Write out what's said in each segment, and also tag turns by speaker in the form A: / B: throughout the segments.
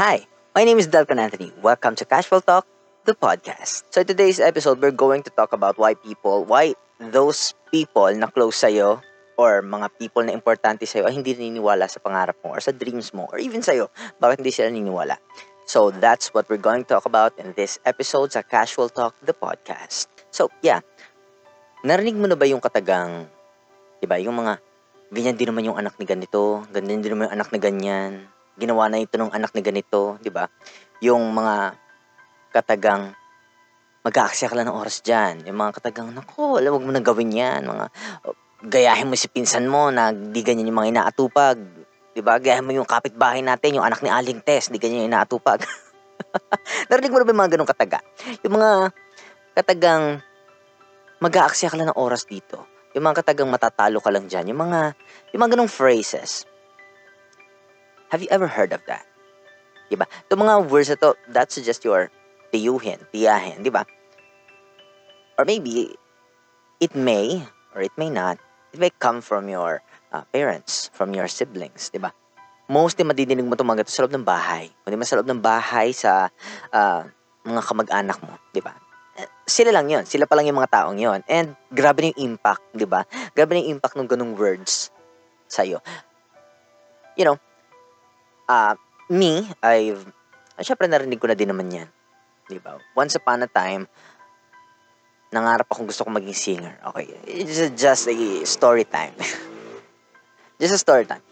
A: Hi, my name is Delcon Anthony. Welcome to Casual Talk, the podcast. So today's episode, we're going to talk about why people, why those people na close sa'yo or mga people na importante sa'yo ay hindi naniniwala sa pangarap mo or sa dreams mo or even sa'yo, bakit hindi sila naniniwala. So that's what we're going to talk about in this episode sa Casual Talk, the podcast. So yeah, narinig mo na ba yung katagang, di ba, yung mga ganyan din naman yung anak ni ganito, ganyan din naman yung anak na ganyan, ginawa na ito ng anak ni ganito, di ba? Yung mga katagang mag-aaksaya ka lang ng oras dyan. Yung mga katagang, naku, alam, wag mo na gawin yan. Mga, gayahin mo si pinsan mo na di ganyan yung mga inaatupag. Di ba? Gayahin mo yung kapitbahay natin, yung anak ni Aling Tess, di ganyan yung inaatupag. Narinig mo na ba yung mga ganong kataga? Yung mga katagang mag-aaksaya ka lang ng oras dito. Yung mga katagang matatalo ka lang dyan. Yung mga, yung mga ganong phrases. Have you ever heard of that? Diba? Itong mga words na to, that's just your tiyuhin, tiyahin, di ba? Or maybe, it may, or it may not, it may come from your uh, parents, from your siblings, di ba? Mostly madidinig mo itong mga ito sa loob ng bahay. Kundi mas sa loob ng bahay sa uh, mga kamag-anak mo, di ba? Sila lang yon Sila pa lang yung mga taong yon And grabe na yung impact, di ba? Grabe na yung impact ng ganung words sa'yo. You know, uh, me, I've, uh, syempre narinig ko na din naman yan. Di ba? Once upon a time, nangarap akong gusto kong maging singer. Okay, it's just a story time. just a story time.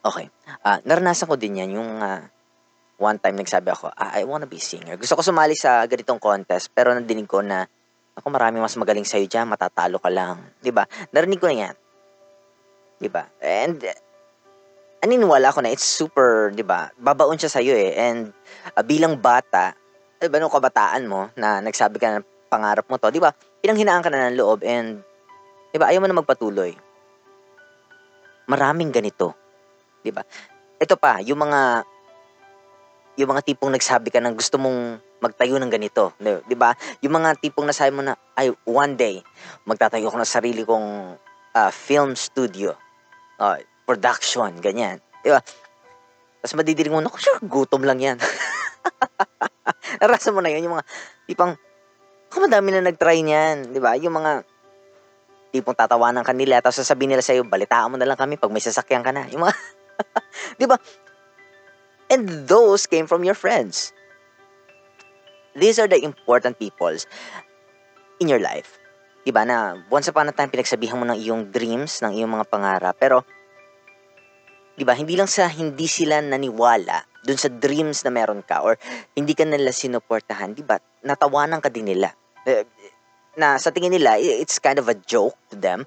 A: Okay, uh, naranasan ko din yan, yung uh, one time nagsabi ako, ah, I wanna be singer. Gusto ko sumali sa ganitong contest, pero nadinig ko na, ako marami mas magaling sa'yo dyan, matatalo ka lang. ba diba? Narinig ko na yan. ba diba? And, aniniwala ko na it's super, 'di ba? Babaon siya sa iyo eh. And uh, bilang bata, 'di ba nung kabataan mo na nagsabi ka ng pangarap mo to, 'di ba? Pinanghinaan ka na ng loob and 'di ba ayaw mo na magpatuloy. Maraming ganito. 'Di ba? Ito pa, yung mga yung mga tipong nagsabi ka ng gusto mong magtayo ng ganito, 'di ba? Yung mga tipong nasabi mo na ay one day magtatayo ako ng sarili kong uh, film studio. Uh, production, ganyan. Di ba? Tapos madidinig mo, naku, sure, gutom lang yan. Narasa mo na yun, yung mga tipang, kung madami na nag-try niyan, di ba? Yung mga tipong tatawanan ka nila, tapos sasabihin nila sa'yo, balitaan mo na lang kami pag may sasakyan ka na. Yung mga, di ba? And those came from your friends. These are the important peoples in your life. Diba na once upon a time pinagsabihan mo ng iyong dreams, ng iyong mga pangarap, pero 'di ba? Hindi lang sa hindi sila naniwala dun sa dreams na meron ka or hindi ka nila sinuportahan, 'di ba? Natawanan ka din nila. Eh, na sa tingin nila, it's kind of a joke to them.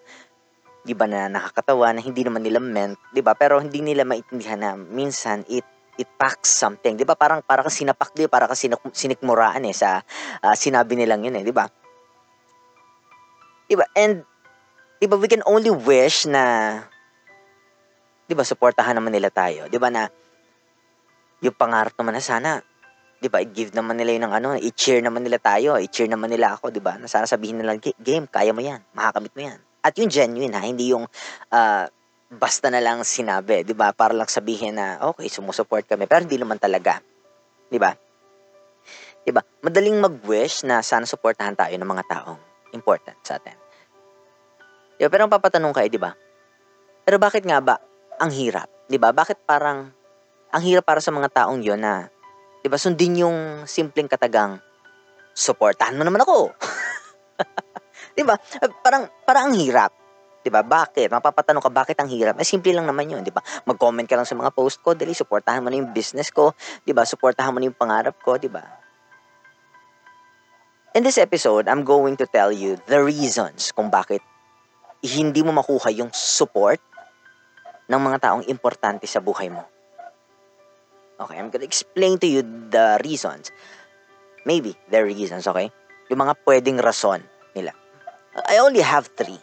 A: 'Di ba na nakakatawa na hindi naman nila meant, 'di ba? Pero hindi nila maintindihan na minsan it it packs something. 'Di ba? Parang para kasi sinapak 'di para kasi sinikmuraan eh sa uh, sinabi nilang 'yun eh, 'di ba? 'Di ba? And 'di ba we can only wish na 'di ba, suportahan naman nila tayo. 'Di ba na yung pangarap naman na sana 'di ba, i-give naman nila yung ano, i-cheer naman nila tayo, i-cheer naman nila ako, 'di ba? Na sana sabihin nila, game, kaya mo 'yan, makakamit mo 'yan. At yung genuine ha, hindi yung uh, basta na lang sinabi, 'di ba? Para lang sabihin na okay, sumusuport kami, pero hindi naman talaga. 'Di ba? 'Di ba? Madaling mag-wish na sana suportahan tayo ng mga taong important sa atin. 'Di ba? Pero ang papatanong kayo, 'di ba? Pero bakit nga ba ang hirap, 'di ba? Bakit parang ang hirap para sa mga taong 'yon na 'di ba sundin yung simpleng katagang suportahan mo naman ako. 'Di ba? Parang parang ang hirap. 'Di ba? Bakit? Mapapatanong ka bakit ang hirap? Eh simple lang naman 'yun, 'di ba? Mag-comment ka lang sa mga post ko, dali suportahan mo na yung business ko, 'di ba? Suportahan mo na yung pangarap ko, 'di ba? In this episode, I'm going to tell you the reasons kung bakit hindi mo makuha yung support ng mga taong importante sa buhay mo. Okay, I'm gonna explain to you the reasons. Maybe, the reasons, okay? Yung mga pwedeng rason nila. I only have three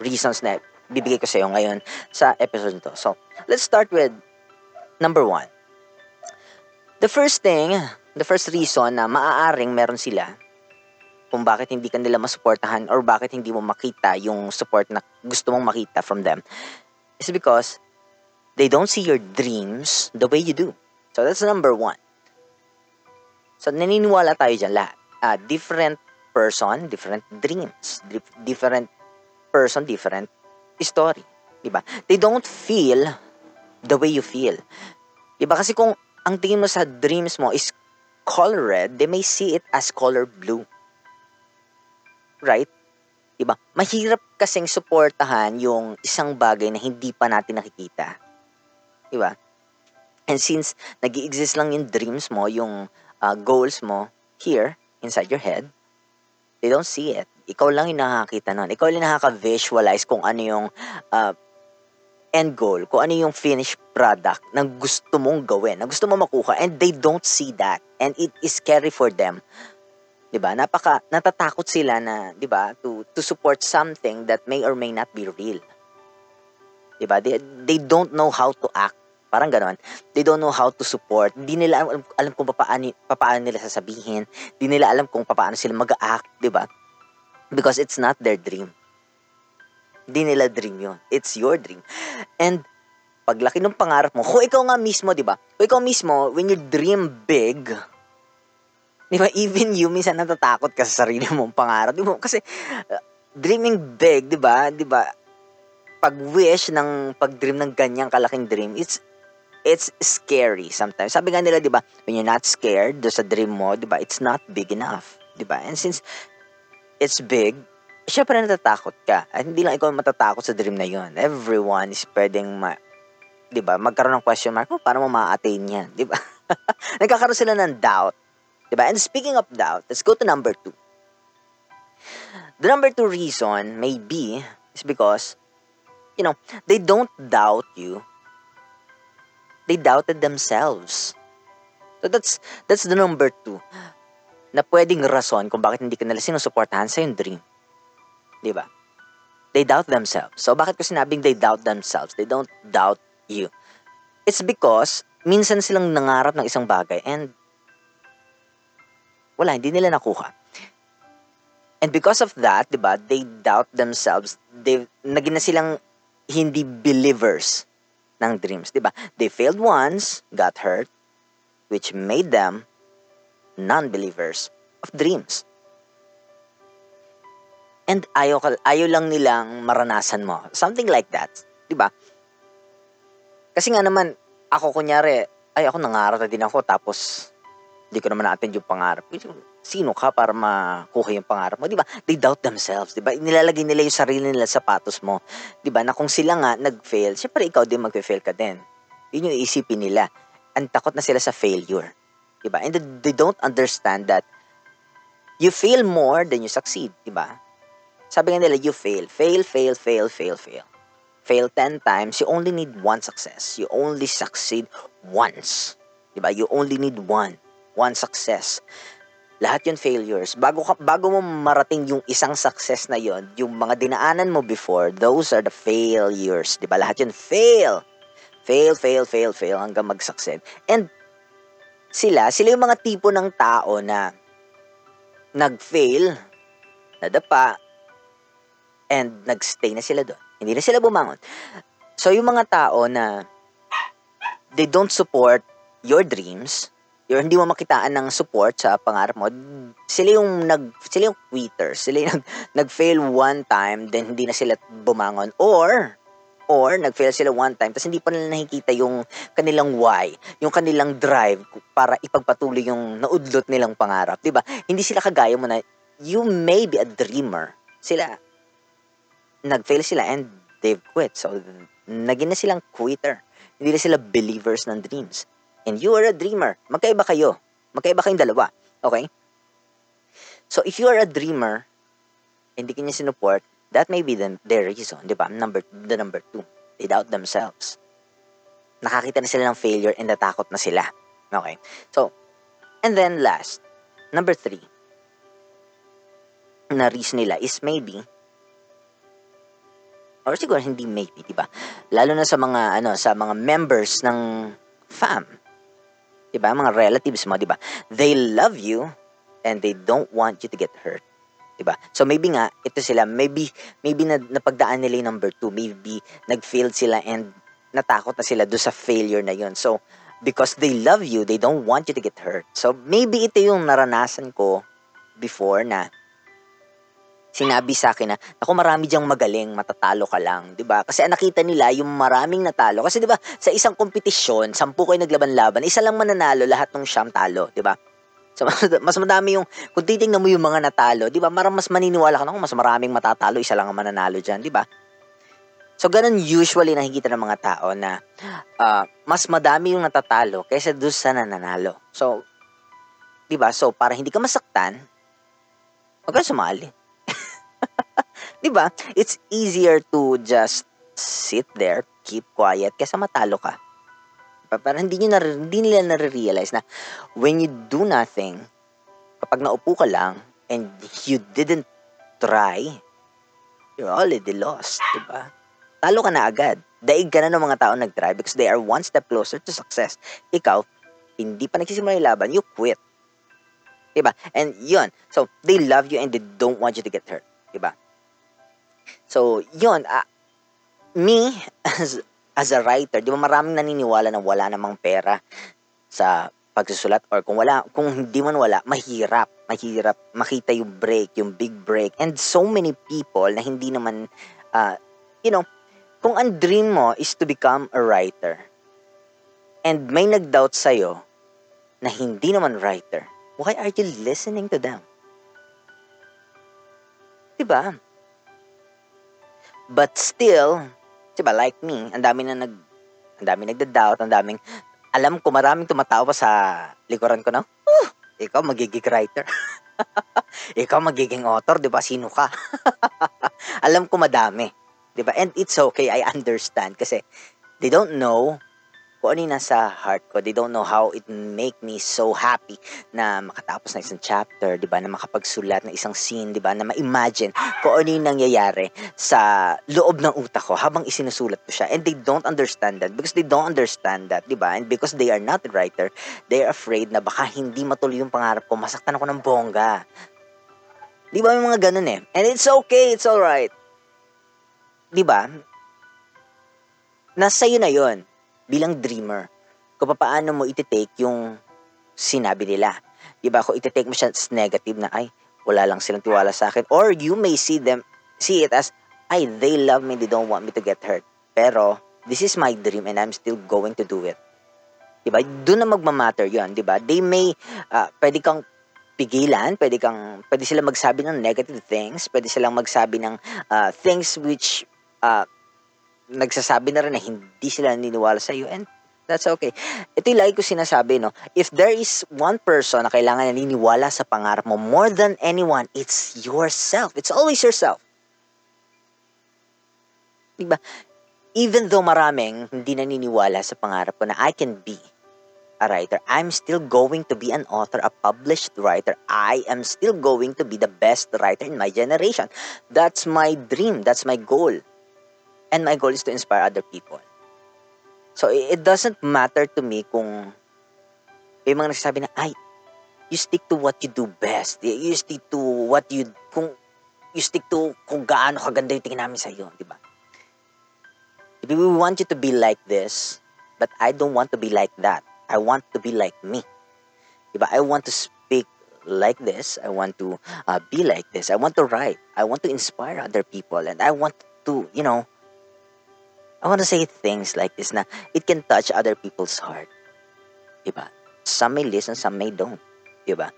A: reasons na bibigay ko sa iyo ngayon sa episode nito. So, let's start with number one. The first thing, the first reason na maaaring meron sila kung bakit hindi ka nila masuportahan or bakit hindi mo makita yung support na gusto mong makita from them is because they don't see your dreams the way you do. So that's number one. So naniniwala tayo dyan lahat. Uh, different person, different dreams. Dif- different person, different story. Diba? They don't feel the way you feel. Diba? Kasi kung ang tingin mo sa dreams mo is color red, they may see it as color blue. Right? Diba? Mahirap kasing suportahan yung isang bagay na hindi pa natin nakikita. Diba? And since nag exist lang yung dreams mo, yung uh, goals mo here, inside your head, they don't see it. Ikaw lang yung nakakita nun. Ikaw lang nakaka-visualize kung ano yung uh, end goal, kung ano yung finished product na gusto mong gawin, na gusto mo makuha, and they don't see that. And it is scary for them. 'Di ba? Napaka natatakot sila na, 'di ba, to to support something that may or may not be real. 'Di ba? They, they don't know how to act. Parang ganoon. They don't know how to support. Hindi nila alam, alam kung paano, paano nila sasabihin. Hindi nila alam kung paano sila mag-act, 'di ba? Because it's not their dream. Hindi nila dream yun. It's your dream. And paglaki ng pangarap mo, kung ikaw nga mismo, di ba? Ikaw mismo, when you dream big, di ba, even you, minsan natatakot ka sa sarili mong pangarap. Di ba? Kasi, uh, dreaming big, di ba? Di ba? Pag-wish ng, pag-dream ng ganyang kalaking dream, it's, it's scary sometimes. Sabi nga nila, di ba, when you're not scared do sa dream mo, di ba, it's not big enough. Di ba? And since it's big, syempre natatakot ka. At hindi lang ikaw matatakot sa dream na yon. Everyone is pwedeng ma, 'di ba? Magkaroon ng question mark, oh, paano mo ma-attain 'yan, 'di ba? Nagkakaroon sila ng doubt. 'Di ba? And speaking of doubt, let's go to number two. The number two reason may be is because you know, they don't doubt you. They doubted themselves. So that's that's the number two na pwedeng rason kung bakit hindi ka nila sinusuportahan sa yung dream. Di ba? They doubt themselves. So, bakit ko sinabing they doubt themselves? They don't doubt you. It's because, minsan silang nangarap ng isang bagay and wala, hindi nila nakuha. And because of that, di ba, they doubt themselves. They, naging na silang hindi believers ng dreams, di ba? They failed once, got hurt, which made them non-believers of dreams. And ayaw, ayaw lang nilang maranasan mo. Something like that. Di ba? Kasi nga naman, ako kunyari, ay ako nangarap na din ako, tapos hindi ko naman na-attend yung pangarap. Sino ka para makuha yung pangarap mo? Di ba? They doubt themselves. Di ba? Nilalagay nila yung sarili nila sa patos mo. Di ba? Na kung sila nga nag-fail, syempre ikaw din mag-fail ka din. Yun yung isipin nila. Ang takot na sila sa failure. Di ba? And they don't understand that you fail more than you succeed. Di ba? Sabi nga nila, you fail. Fail, fail, fail, fail, fail. Fail 10 times, you only need one success. You only succeed once. Diba? You only need one. One success. Lahat yun failures. Bago, ka, bago mo marating yung isang success na yon, yung mga dinaanan mo before, those are the failures. Diba? Lahat yun fail. Fail, fail, fail, fail hanggang mag-succeed. And sila, sila yung mga tipo ng tao na nag-fail, nadapa, and nagstay na sila doon. Hindi na sila bumangon. So, yung mga tao na they don't support your dreams, yung hindi mo makitaan ng support sa pangarap mo, sila yung nag sila yung quitter, sila yung nag, nag-fail one time then hindi na sila bumangon or or nag-fail sila one time tapos hindi pa nila nakikita yung kanilang why, yung kanilang drive para ipagpatuloy yung naudlot nilang pangarap, 'di ba? Hindi sila kagaya mo na you may be a dreamer. Sila nag-fail sila and they've quit. So, naging na silang quitter. Hindi na sila believers ng dreams. And you are a dreamer. Magkaiba kayo. Magkaiba kayong dalawa. Okay? So, if you are a dreamer, hindi kanya sinuport, that may be the, their reason. Di ba? Number, the number two. They doubt themselves. Nakakita na sila ng failure and natakot na sila. Okay? So, and then last, number three, na reason nila is maybe or siguro hindi maybe, 'di ba? Lalo na sa mga ano, sa mga members ng fam. 'Di ba? Mga relatives mo, 'di ba? They love you and they don't want you to get hurt. 'Di ba? So maybe nga ito sila, maybe maybe na napagdaan nila yung number two, maybe nag-failed sila and natakot na sila do sa failure na yun. So, because they love you, they don't want you to get hurt. So, maybe ito yung naranasan ko before na sinabi sa akin na, ako marami diyang magaling, matatalo ka lang, 'di ba? Kasi nakita nila yung maraming natalo. Kasi 'di ba, sa isang kompetisyon, sampu kayo naglaban-laban, isa lang mananalo, lahat ng siyam talo, 'di ba? So, mas madami yung, kung titingnan mo yung mga natalo, 'di ba? Marang mas maniniwala ka na kung mas maraming matatalo, isa lang ang mananalo diyan, 'di ba? So, ganun usually nakikita ng mga tao na uh, mas madami yung natatalo kaysa doon sa nananalo. So, 'di ba? So, para hindi ka masaktan, huwag ka sumali. 'Di ba? It's easier to just sit there, keep quiet kaysa matalo ka. Para hindi niyo na, hindi nila na-realize na when you do nothing, kapag naupo ka lang and you didn't try, you're already lost, 'di ba? Talo ka na agad. Daig ka na ng mga tao nag-try because they are one step closer to success. Ikaw, hindi pa nagsisimula yung laban, you quit. Diba? And yun. So, they love you and they don't want you to get hurt. Diba? So, yun, uh, me, as, as a writer, di ba maraming naniniwala na wala namang pera sa pagsusulat or kung wala, kung hindi man wala, mahirap, mahirap makita yung break, yung big break. And so many people na hindi naman, uh, you know, kung ang dream mo is to become a writer, and may nag-doubt sa'yo na hindi naman writer, why are you listening to them? Diba? But still, 'di ba, like me, ang dami na nag ang dami nagda-doubt, ang daming alam ko maraming tumatawa sa likuran ko na, uh, ikaw magiging writer. ikaw magiging author, 'di ba? Sino ka? alam ko madami, 'di ba? And it's okay, I understand kasi they don't know kung ano yung nasa heart ko. They don't know how it make me so happy na makatapos ng isang chapter, di ba? Na makapagsulat ng isang scene, di ba? Na ma-imagine kung ano yung nangyayari sa loob ng utak ko habang isinusulat ko siya. And they don't understand that because they don't understand that, di ba? And because they are not a writer, they are afraid na baka hindi matuloy yung pangarap ko, masaktan ako ng bongga. Di ba? May mga ganun eh. And it's okay, it's alright. Di ba? Nasa iyo na yon bilang dreamer kung paano mo iti-take yung sinabi nila. Diba? Kung iti-take mo siya as negative na, ay, wala lang silang tiwala sa akin. Or you may see them, see it as, ay, they love me, they don't want me to get hurt. Pero, this is my dream and I'm still going to do it. Diba? Doon na magmamatter yon diba? They may, uh, pwede kang pigilan, pwede kang, pwede silang magsabi ng negative things, pwede silang magsabi ng uh, things which uh, nagsasabi na rin na hindi sila naniniwala sa iyo and that's okay. Ito yung lagi ko sinasabi, no? If there is one person na kailangan naniniwala sa pangarap mo more than anyone, it's yourself. It's always yourself. Diba? Even though maraming hindi naniniwala sa pangarap ko na I can be a writer, I'm still going to be an author, a published writer. I am still going to be the best writer in my generation. That's my dream. That's my goal. And my goal is to inspire other people. So, it doesn't matter to me kung may mga nagsasabi na, ay, you stick to what you do best. You stick to what you, kung, you stick to kung gaano kaganda yung tingin namin sa iyo, di ba? If we want you to be like this, but I don't want to be like that. I want to be like me. Di ba? I want to speak like this. I want to uh, be like this. I want to write. I want to inspire other people. And I want to, you know, I want to say things like this na it can touch other people's heart. Diba? Some may listen, some may don't. Diba?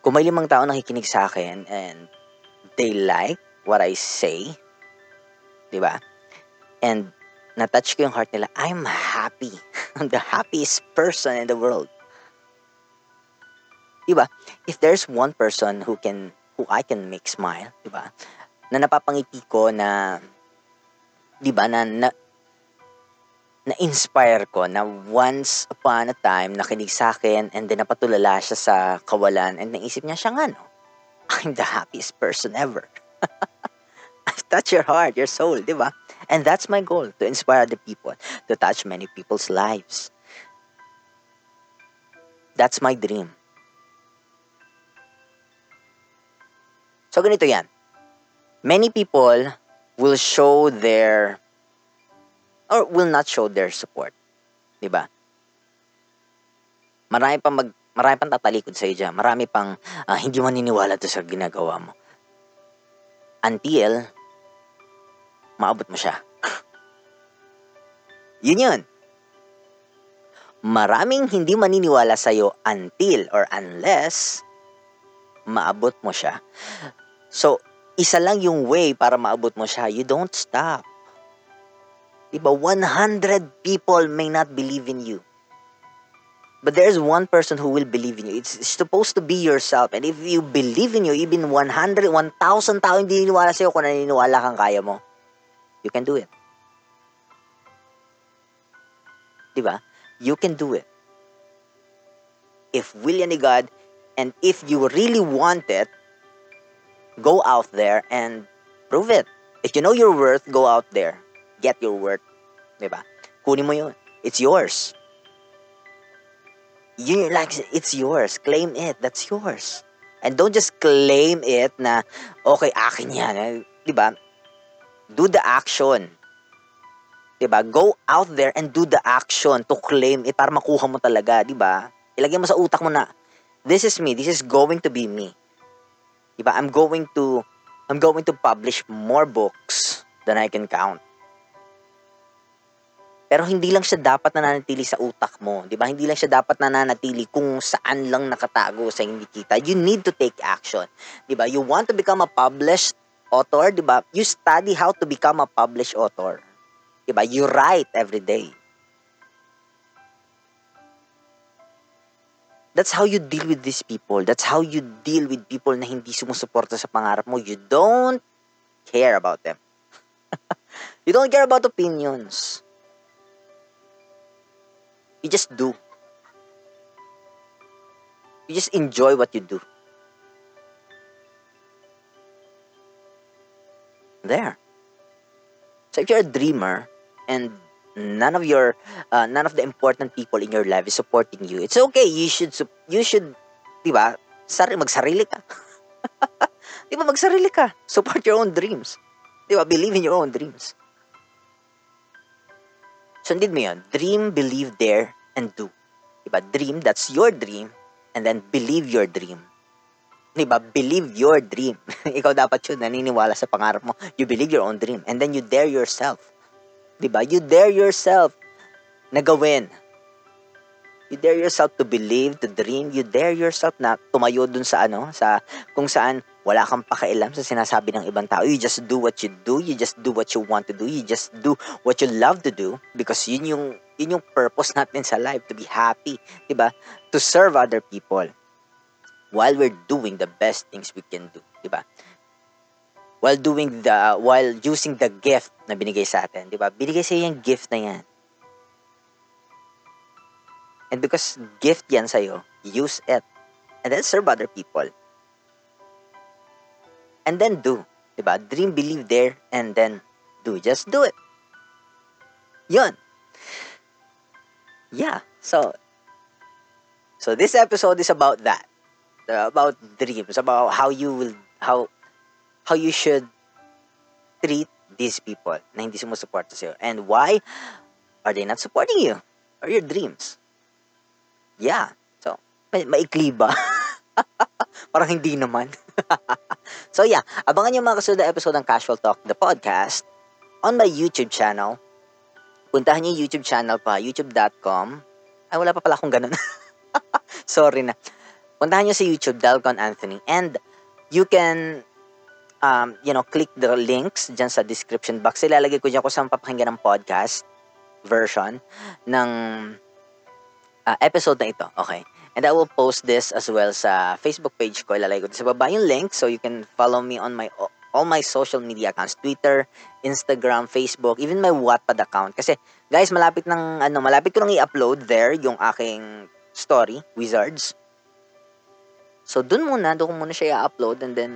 A: Kung may limang tao nakikinig sa akin and they like what I say, diba? And na-touch ko yung heart nila, I'm happy. I'm the happiest person in the world. Diba? If there's one person who can, who I can make smile, diba? Na napapangiti ko na 'di ba na, na na-inspire ko na once upon a time nakinig sa akin and then napatulala siya sa kawalan and naisip niya siya nga no I'm the happiest person ever I've touched your heart, your soul, di ba? And that's my goal, to inspire the people, to touch many people's lives. That's my dream. So ganito yan. Many people will show their or will not show their support. 'Di ba? Marami pang mag marami pang tatalikod sa diyan. Marami pang uh, hindi maniniwala to sa ginagawa mo. Until maabot mo siya. yun yun. Maraming hindi maniniwala sa iyo until or unless maabot mo siya. So, isa lang yung way para maabot mo siya. You don't stop. Diba? 100 people may not believe in you. But there's one person who will believe in you. It's, it's supposed to be yourself. And if you believe in you, even 100, 1,000 tao hindi niniwala sa'yo kung naniniwala kang kaya mo, you can do it. Diba? You can do it. If will ni God, and if you really want it, go out there and prove it. If you know your worth, go out there. Get your worth. Diba? Kunin mo yun. It's yours. You like it's yours. Claim it. That's yours. And don't just claim it na okay, akin 'yan. Eh, 'Di ba? Do the action. 'Di ba? Go out there and do the action to claim it para makuha mo talaga, 'di ba? Ilagay mo sa utak mo na this is me. This is going to be me. 'Di ba? I'm going to I'm going to publish more books than I can count. Pero hindi lang siya dapat nananatili sa utak mo, 'di ba? Hindi lang siya dapat nananatili kung saan lang nakatago sa hindi kita. You need to take action, 'di ba? You want to become a published author, 'di ba? You study how to become a published author. 'Di ba? You write every day. That's how you deal with these people. That's how you deal with people na hindi sumusuporta sa pangarap mo. You don't care about them. you don't care about opinions. You just do. You just enjoy what you do. There. So if you're a dreamer and none of your uh, none of the important people in your life is supporting you, it's okay. You should you should 'di ba? Sari magsarili ka. 'Di ba magsarili ka? Support your own dreams. 'Di ba? Believe in your own dreams. Sundin mo yun. Dream, believe, dare, and do. Diba? Dream, that's your dream. And then believe your dream. Diba? Believe your dream. Ikaw dapat yun, naniniwala sa pangarap mo. You believe your own dream. And then you dare yourself. Diba? You dare yourself na gawin You dare yourself to believe, to dream. You dare yourself na tumayo dun sa ano, sa kung saan wala kang pakialam sa sinasabi ng ibang tao. You just do what you do. You just do what you want to do. You just do what you love to do because yun yung yun yung purpose natin sa life to be happy, 'di ba? To serve other people while we're doing the best things we can do, 'di ba? While doing the while using the gift na binigay sa atin, 'di ba? Binigay sa yung gift na 'yan And because gift yan sa'yo, use it. And then serve other people. And then do. Diba? Dream, believe there, and then do. Just do it. Yun. Yeah. So, so this episode is about that. About dreams. About how you will, how, how you should treat these people na hindi sumusuporta sa'yo. And why are they not supporting you? Or your dreams? Yeah. So, may, maikli ba? Parang hindi naman. so yeah, abangan yung mga kasunod na episode ng Casual Talk, the podcast, on my YouTube channel. Puntahan niyo yung YouTube channel pa, youtube.com. Ay, wala pa pala akong ganun. Sorry na. Puntahan niyo sa YouTube, Dalcon Anthony. And you can, um, you know, click the links dyan sa description box. Ilalagay ko dyan kung saan papakinggan ng podcast version ng uh, episode na ito. Okay. And I will post this as well sa Facebook page ko. Ilalagay ko sa baba yung link so you can follow me on my all my social media accounts, Twitter, Instagram, Facebook, even my Wattpad account. Kasi, guys, malapit ng, ano, malapit ko nang i-upload there yung aking story, Wizards. So, dun muna, doon ko muna siya i-upload and then,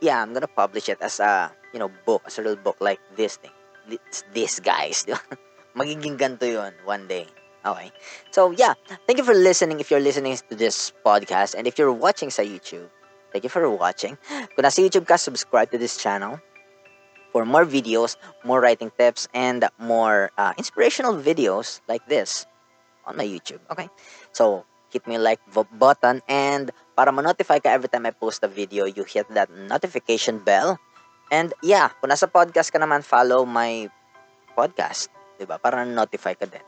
A: yeah, I'm gonna publish it as a, you know, book, as a little book like this thing. It's this, guys. Magiging ganito yon one day. Okay. So, yeah. Thank you for listening if you're listening to this podcast. And if you're watching sa YouTube, thank you for watching. Kung nasa YouTube ka, subscribe to this channel for more videos, more writing tips, and more uh, inspirational videos like this on my YouTube. Okay? So, hit me like button and para ma-notify ka every time I post a video, you hit that notification bell. And yeah, kung nasa podcast ka naman, follow my podcast. 'di ba? Para notify ka din.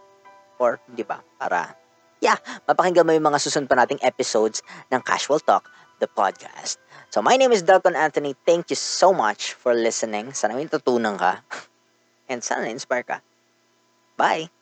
A: Or, 'di ba? Para yeah, mapakinggan mo yung mga susunod pa nating episodes ng Casual Talk, the podcast. So, my name is Dalton Anthony. Thank you so much for listening. Sana may natutunan ka. And sana na-inspire ka. Bye!